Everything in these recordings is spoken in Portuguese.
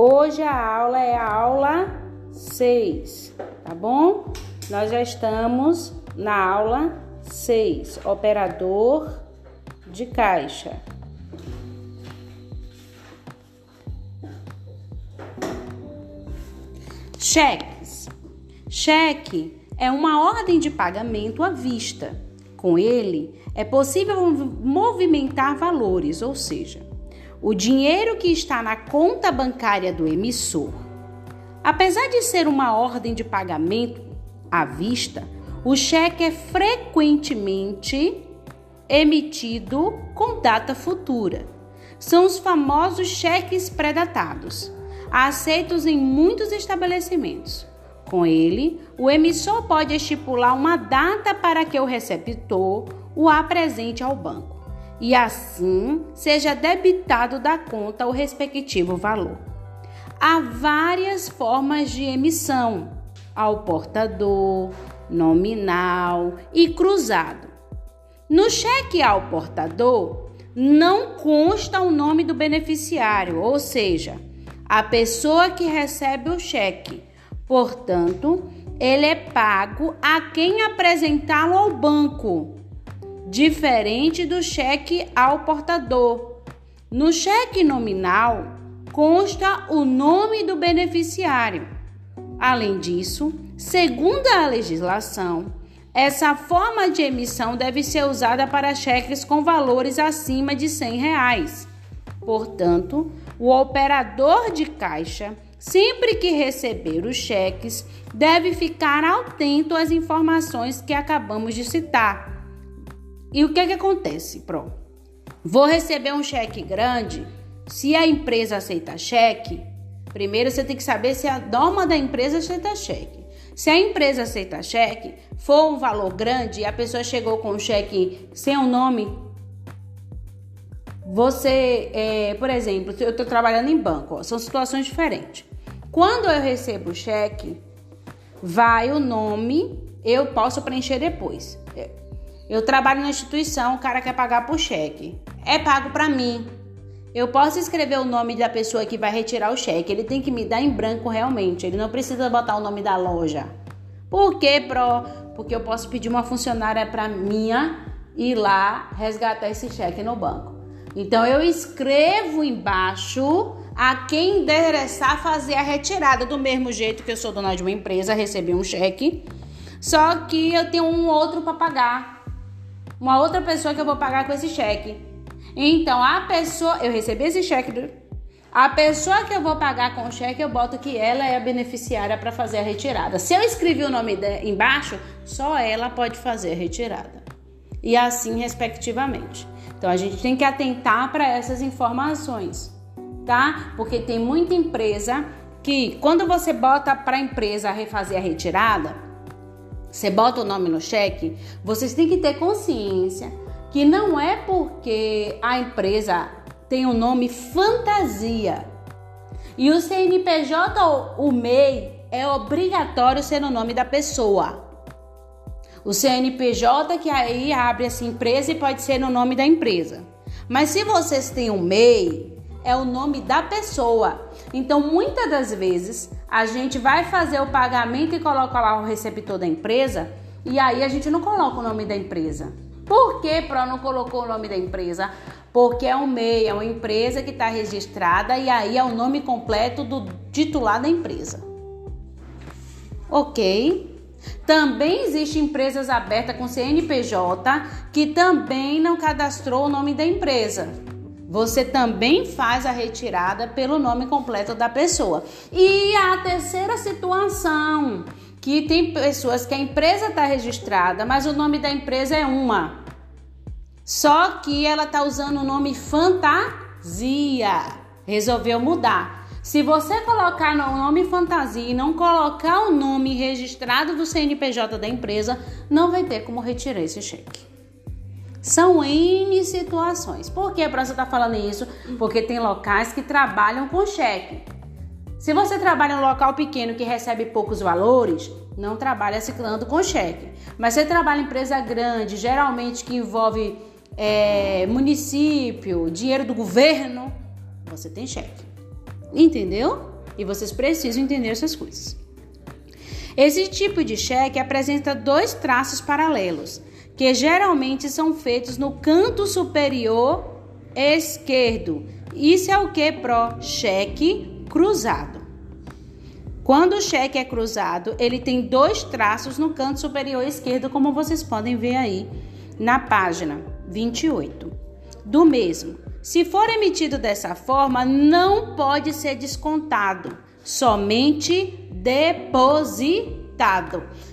Hoje a aula é a aula 6, tá bom? Nós já estamos na aula 6, operador de caixa. Cheques. Cheque é uma ordem de pagamento à vista. Com ele, é possível movimentar valores, ou seja, o dinheiro que está na conta bancária do emissor. Apesar de ser uma ordem de pagamento à vista, o cheque é frequentemente emitido com data futura. São os famosos cheques predatados, aceitos em muitos estabelecimentos. Com ele, o emissor pode estipular uma data para que o receptor o apresente ao banco e assim seja debitado da conta o respectivo valor. Há várias formas de emissão: ao portador, nominal e cruzado. No cheque ao portador, não consta o nome do beneficiário, ou seja, a pessoa que recebe o cheque. Portanto, ele é pago a quem apresentá-lo ao banco diferente do cheque ao portador. No cheque nominal consta o nome do beneficiário. Além disso, segundo a legislação, essa forma de emissão deve ser usada para cheques com valores acima de 100 reais. Portanto, o operador de caixa, sempre que receber os cheques, deve ficar atento às informações que acabamos de citar e o que que acontece, Pro? Vou receber um cheque grande. Se a empresa aceita cheque, primeiro você tem que saber se a norma da empresa aceita cheque. Se a empresa aceita cheque, for um valor grande e a pessoa chegou com um cheque sem o um nome, você, é, por exemplo, eu estou trabalhando em banco, ó, são situações diferentes. Quando eu recebo o cheque, vai o nome, eu posso preencher depois. Eu trabalho na instituição, o cara quer pagar por cheque. É pago para mim. Eu posso escrever o nome da pessoa que vai retirar o cheque. Ele tem que me dar em branco realmente. Ele não precisa botar o nome da loja. Por quê, Pro? Porque eu posso pedir uma funcionária para minha ir lá resgatar esse cheque no banco. Então eu escrevo embaixo a quem endereçar fazer a retirada do mesmo jeito que eu sou dona de uma empresa, recebi um cheque, só que eu tenho um outro para pagar uma outra pessoa que eu vou pagar com esse cheque. Então, a pessoa, eu recebi esse cheque, do, a pessoa que eu vou pagar com o cheque, eu boto que ela é a beneficiária para fazer a retirada. Se eu escrevi o nome de, embaixo, só ela pode fazer a retirada. E assim, respectivamente. Então, a gente tem que atentar para essas informações, tá? Porque tem muita empresa que, quando você bota para a empresa refazer a retirada, você bota o nome no cheque, vocês têm que ter consciência que não é porque a empresa tem o um nome fantasia e o CNPJ ou o MEI é obrigatório ser o nome da pessoa. O CNPJ que aí abre essa empresa e pode ser no nome da empresa. Mas se vocês têm um MEI, é o nome da pessoa. Então, muitas das vezes, a gente vai fazer o pagamento e coloca lá o receptor da empresa e aí a gente não coloca o nome da empresa. Por que Pro não colocou o nome da empresa? Porque é um MEI, é uma empresa que está registrada e aí é o nome completo do titular da empresa. Ok? Também existem empresas abertas com CNPJ que também não cadastrou o nome da empresa você também faz a retirada pelo nome completo da pessoa. E a terceira situação, que tem pessoas que a empresa está registrada, mas o nome da empresa é uma. Só que ela está usando o nome fantasia. Resolveu mudar. Se você colocar no nome fantasia e não colocar o nome registrado do CNPJ da empresa, não vai ter como retirar esse cheque. São N situações. Por que a Praça está falando isso? Porque tem locais que trabalham com cheque. Se você trabalha em um local pequeno que recebe poucos valores, não trabalha ciclando com cheque. Mas você trabalha em empresa grande, geralmente que envolve é, município, dinheiro do governo, você tem cheque. Entendeu? E vocês precisam entender essas coisas. Esse tipo de cheque apresenta dois traços paralelos, que geralmente são feitos no canto superior esquerdo. Isso é o que pro cheque cruzado. Quando o cheque é cruzado, ele tem dois traços no canto superior esquerdo, como vocês podem ver aí na página 28. Do mesmo, se for emitido dessa forma, não pode ser descontado, somente depositado.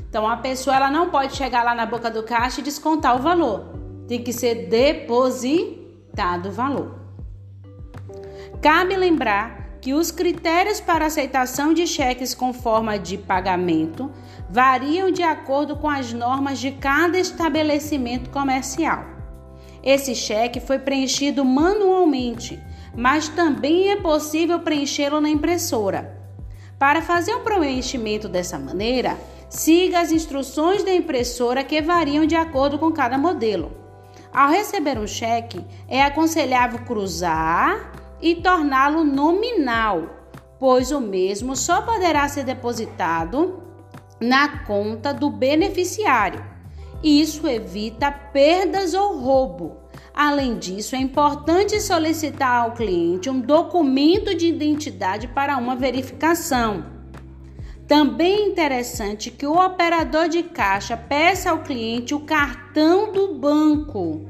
Então a pessoa ela não pode chegar lá na boca do caixa e descontar o valor. Tem que ser depositado o valor. Cabe lembrar que os critérios para aceitação de cheques com forma de pagamento variam de acordo com as normas de cada estabelecimento comercial. Esse cheque foi preenchido manualmente, mas também é possível preenchê-lo na impressora. Para fazer o preenchimento dessa maneira, siga as instruções da impressora que variam de acordo com cada modelo. Ao receber um cheque, é aconselhável cruzar e torná-lo nominal, pois o mesmo só poderá ser depositado na conta do beneficiário. Isso evita perdas ou roubo. Além disso, é importante solicitar ao cliente um documento de identidade para uma verificação. Também é interessante que o operador de caixa peça ao cliente o cartão do banco.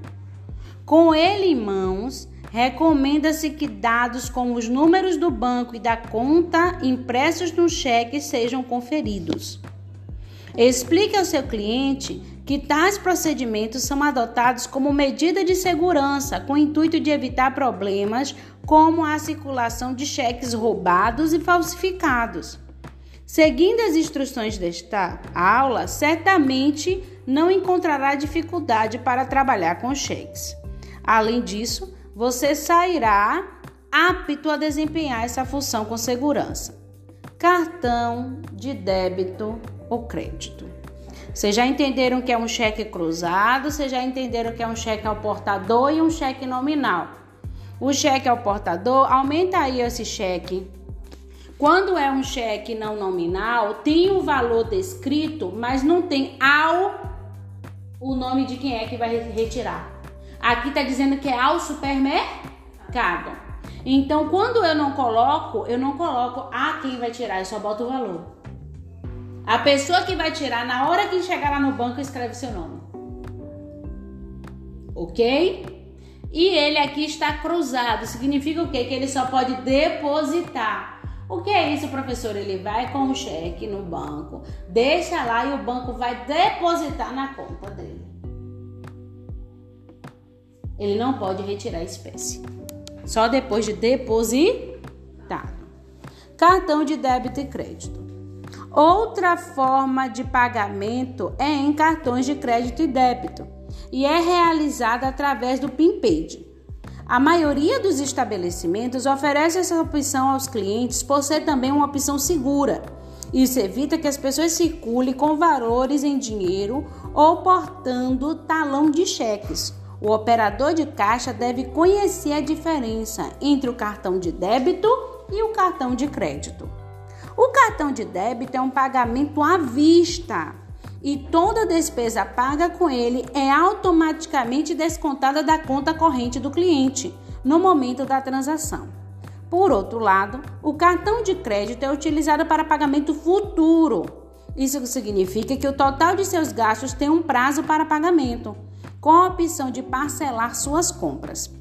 Com ele em mãos, recomenda-se que dados como os números do banco e da conta impressos no cheque sejam conferidos. Explique ao seu cliente que tais procedimentos são adotados como medida de segurança, com o intuito de evitar problemas como a circulação de cheques roubados e falsificados. Seguindo as instruções desta aula, certamente não encontrará dificuldade para trabalhar com cheques. Além disso, você sairá apto a desempenhar essa função com segurança. Cartão de débito ou crédito. Vocês já entenderam que é um cheque cruzado, vocês já entenderam que é um cheque ao portador e um cheque nominal. O cheque ao portador, aumenta aí esse cheque. Quando é um cheque não nominal, tem o um valor descrito, mas não tem ao o nome de quem é que vai retirar. Aqui está dizendo que é ao supermercado. Então, quando eu não coloco, eu não coloco a quem vai tirar, eu só boto o valor. A pessoa que vai tirar, na hora que chegar lá no banco, escreve seu nome. Ok? E ele aqui está cruzado. Significa o quê? Que ele só pode depositar. O que é isso, professor? Ele vai com o cheque no banco, deixa lá e o banco vai depositar na conta dele ele não pode retirar a espécie. Só depois de depositado. Cartão de débito e crédito. Outra forma de pagamento é em cartões de crédito e débito e é realizada através do PINPAD. A maioria dos estabelecimentos oferece essa opção aos clientes por ser também uma opção segura. Isso evita que as pessoas circulem com valores em dinheiro ou portando talão de cheques o operador de caixa deve conhecer a diferença entre o cartão de débito e o cartão de crédito. O cartão de débito é um pagamento à vista e toda despesa paga com ele é automaticamente descontada da conta corrente do cliente no momento da transação. Por outro lado, o cartão de crédito é utilizado para pagamento futuro. Isso significa que o total de seus gastos tem um prazo para pagamento com a opção de parcelar suas compras.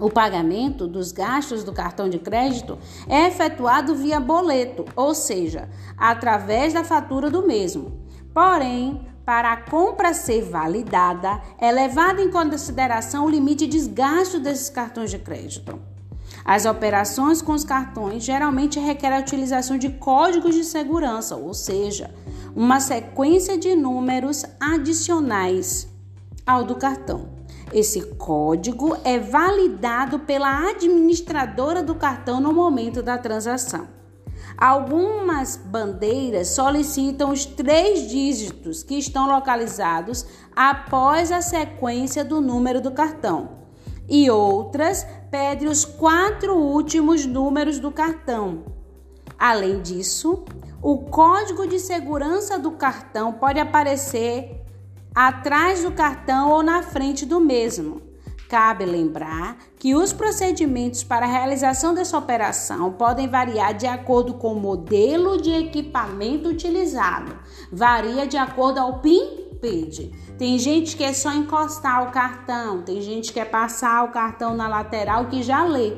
O pagamento dos gastos do cartão de crédito é efetuado via boleto, ou seja, através da fatura do mesmo. Porém, para a compra ser validada, é levado em consideração o limite de gasto desses cartões de crédito. As operações com os cartões geralmente requerem a utilização de códigos de segurança, ou seja, uma sequência de números adicionais ao do cartão. Esse código é validado pela administradora do cartão no momento da transação. Algumas bandeiras solicitam os três dígitos que estão localizados após a sequência do número do cartão, e outras pedem os quatro últimos números do cartão. Além disso, o código de segurança do cartão pode aparecer atrás do cartão ou na frente do mesmo. Cabe lembrar que os procedimentos para a realização dessa operação podem variar de acordo com o modelo de equipamento utilizado. Varia de acordo ao PIN PID. Tem gente que é só encostar o cartão, tem gente que é passar o cartão na lateral que já lê.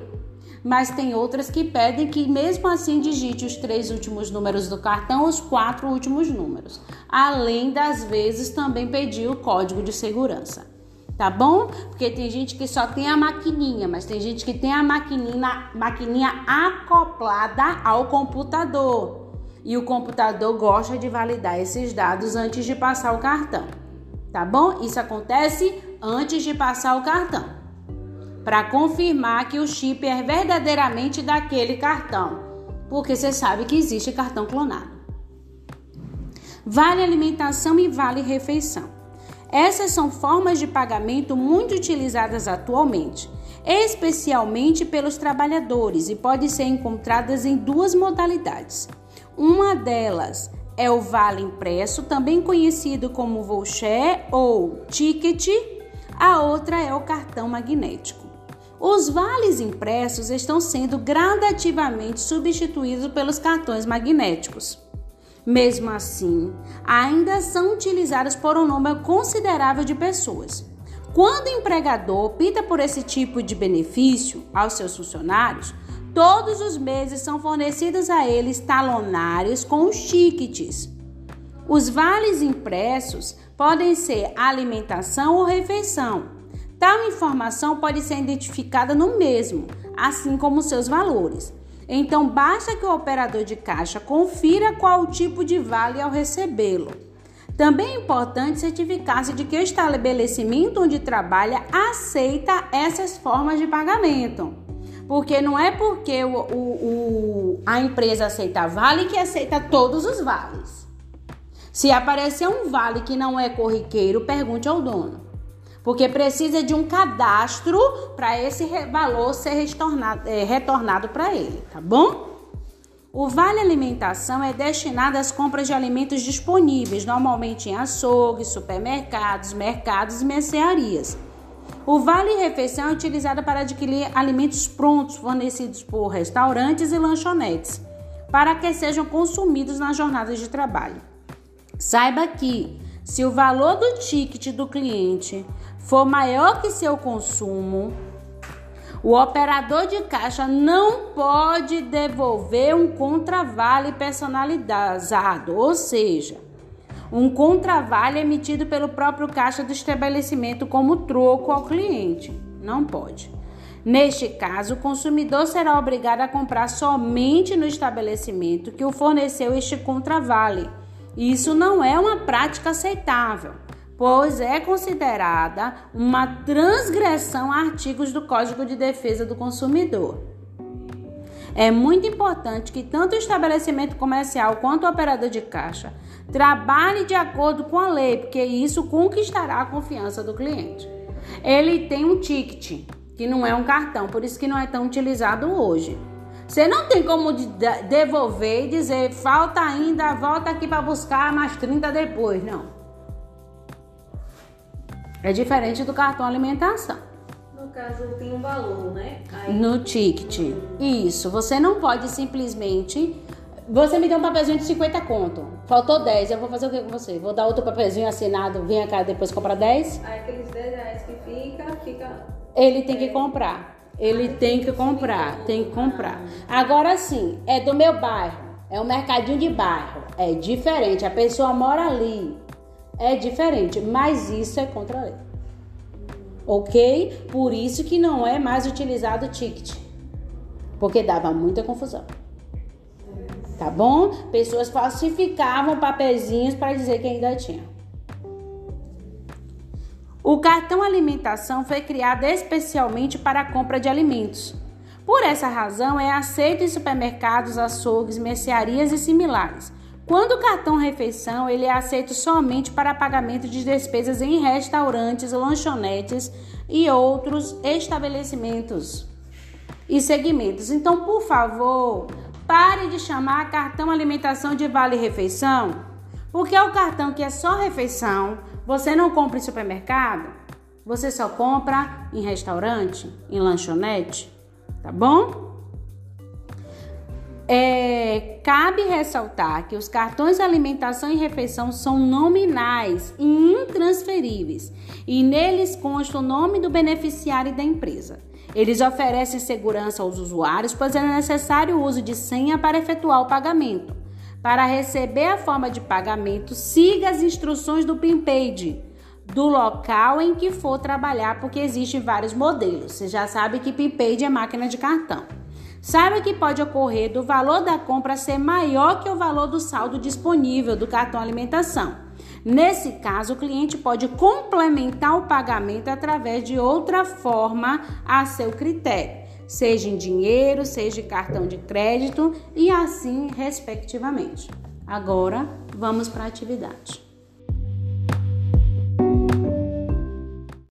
Mas tem outras que pedem que mesmo assim digite os três últimos números do cartão, os quatro últimos números. Além das vezes também pedir o código de segurança tá bom? Porque tem gente que só tem a maquininha, mas tem gente que tem a maquininha, maquininha acoplada ao computador. E o computador gosta de validar esses dados antes de passar o cartão. Tá bom? Isso acontece antes de passar o cartão. Para confirmar que o chip é verdadeiramente daquele cartão. Porque você sabe que existe cartão clonado. Vale alimentação e vale refeição. Essas são formas de pagamento muito utilizadas atualmente, especialmente pelos trabalhadores, e podem ser encontradas em duas modalidades. Uma delas é o vale impresso, também conhecido como voucher ou ticket, a outra é o cartão magnético. Os vales impressos estão sendo gradativamente substituídos pelos cartões magnéticos. Mesmo assim, ainda são utilizados por um número considerável de pessoas. Quando o empregador opta por esse tipo de benefício aos seus funcionários, todos os meses são fornecidos a eles talonários com os tickets. Os vales impressos podem ser alimentação ou refeição. Tal informação pode ser identificada no mesmo, assim como seus valores. Então basta que o operador de caixa confira qual o tipo de vale ao recebê-lo. Também é importante certificar-se de que o estabelecimento onde trabalha aceita essas formas de pagamento. Porque não é porque o, o, o, a empresa aceita vale que aceita todos os vales. Se aparecer um vale que não é corriqueiro, pergunte ao dono porque precisa de um cadastro para esse valor ser retornado, é, retornado para ele, tá bom? O vale alimentação é destinado às compras de alimentos disponíveis, normalmente em açougues, supermercados, mercados e mercearias. O vale refeição é utilizado para adquirir alimentos prontos fornecidos por restaurantes e lanchonetes, para que sejam consumidos nas jornadas de trabalho. Saiba que, se o valor do ticket do cliente for maior que seu consumo, o operador de caixa não pode devolver um contravale personalizado, ou seja, um contravale emitido pelo próprio caixa do estabelecimento como troco ao cliente. Não pode. Neste caso, o consumidor será obrigado a comprar somente no estabelecimento que o forneceu este contravale. Isso não é uma prática aceitável pois é considerada uma transgressão a artigos do Código de Defesa do Consumidor. É muito importante que tanto o estabelecimento comercial quanto o operador de caixa trabalhe de acordo com a lei, porque isso conquistará a confiança do cliente. Ele tem um ticket, que não é um cartão, por isso que não é tão utilizado hoje. Você não tem como devolver e dizer falta ainda, volta aqui para buscar mais 30 depois, não. É diferente do cartão alimentação. No caso, tem um valor, né? Aí... No ticket. Isso. Você não pode simplesmente. Você me deu um papelzinho de 50 conto. Faltou 10. Eu vou fazer o que com você? Vou dar outro papelzinho assinado. Vem cá depois comprar 10? Aí aqueles 10 reais que fica, fica. Ele tem que comprar. Ele tem que comprar. Tem que comprar. Agora sim, é do meu bairro. É um mercadinho de bairro. É diferente. A pessoa mora ali é diferente, mas isso é contra a lei. Ok? Por isso que não é mais utilizado o ticket, porque dava muita confusão. Tá bom? Pessoas falsificavam papezinhos para dizer que ainda tinha. O cartão alimentação foi criado especialmente para a compra de alimentos. Por essa razão, é aceito em supermercados, açougues, mercearias e similares quando o cartão refeição ele é aceito somente para pagamento de despesas em restaurantes, lanchonetes e outros estabelecimentos e segmentos. Então, por favor, Pare de chamar cartão alimentação de vale refeição, porque é o cartão que é só refeição, você não compra em supermercado, você só compra em restaurante, em lanchonete, tá bom? É, cabe ressaltar que os cartões de alimentação e refeição são nominais e intransferíveis e neles consta o nome do beneficiário e da empresa. Eles oferecem segurança aos usuários, pois é necessário o uso de senha para efetuar o pagamento. Para receber a forma de pagamento, siga as instruções do PinPaid do local em que for trabalhar, porque existem vários modelos. Você já sabe que PinPaid é máquina de cartão. Saiba que pode ocorrer do valor da compra ser maior que o valor do saldo disponível do cartão alimentação. Nesse caso, o cliente pode complementar o pagamento através de outra forma a seu critério, seja em dinheiro, seja em cartão de crédito e assim respectivamente. Agora, vamos para a atividade.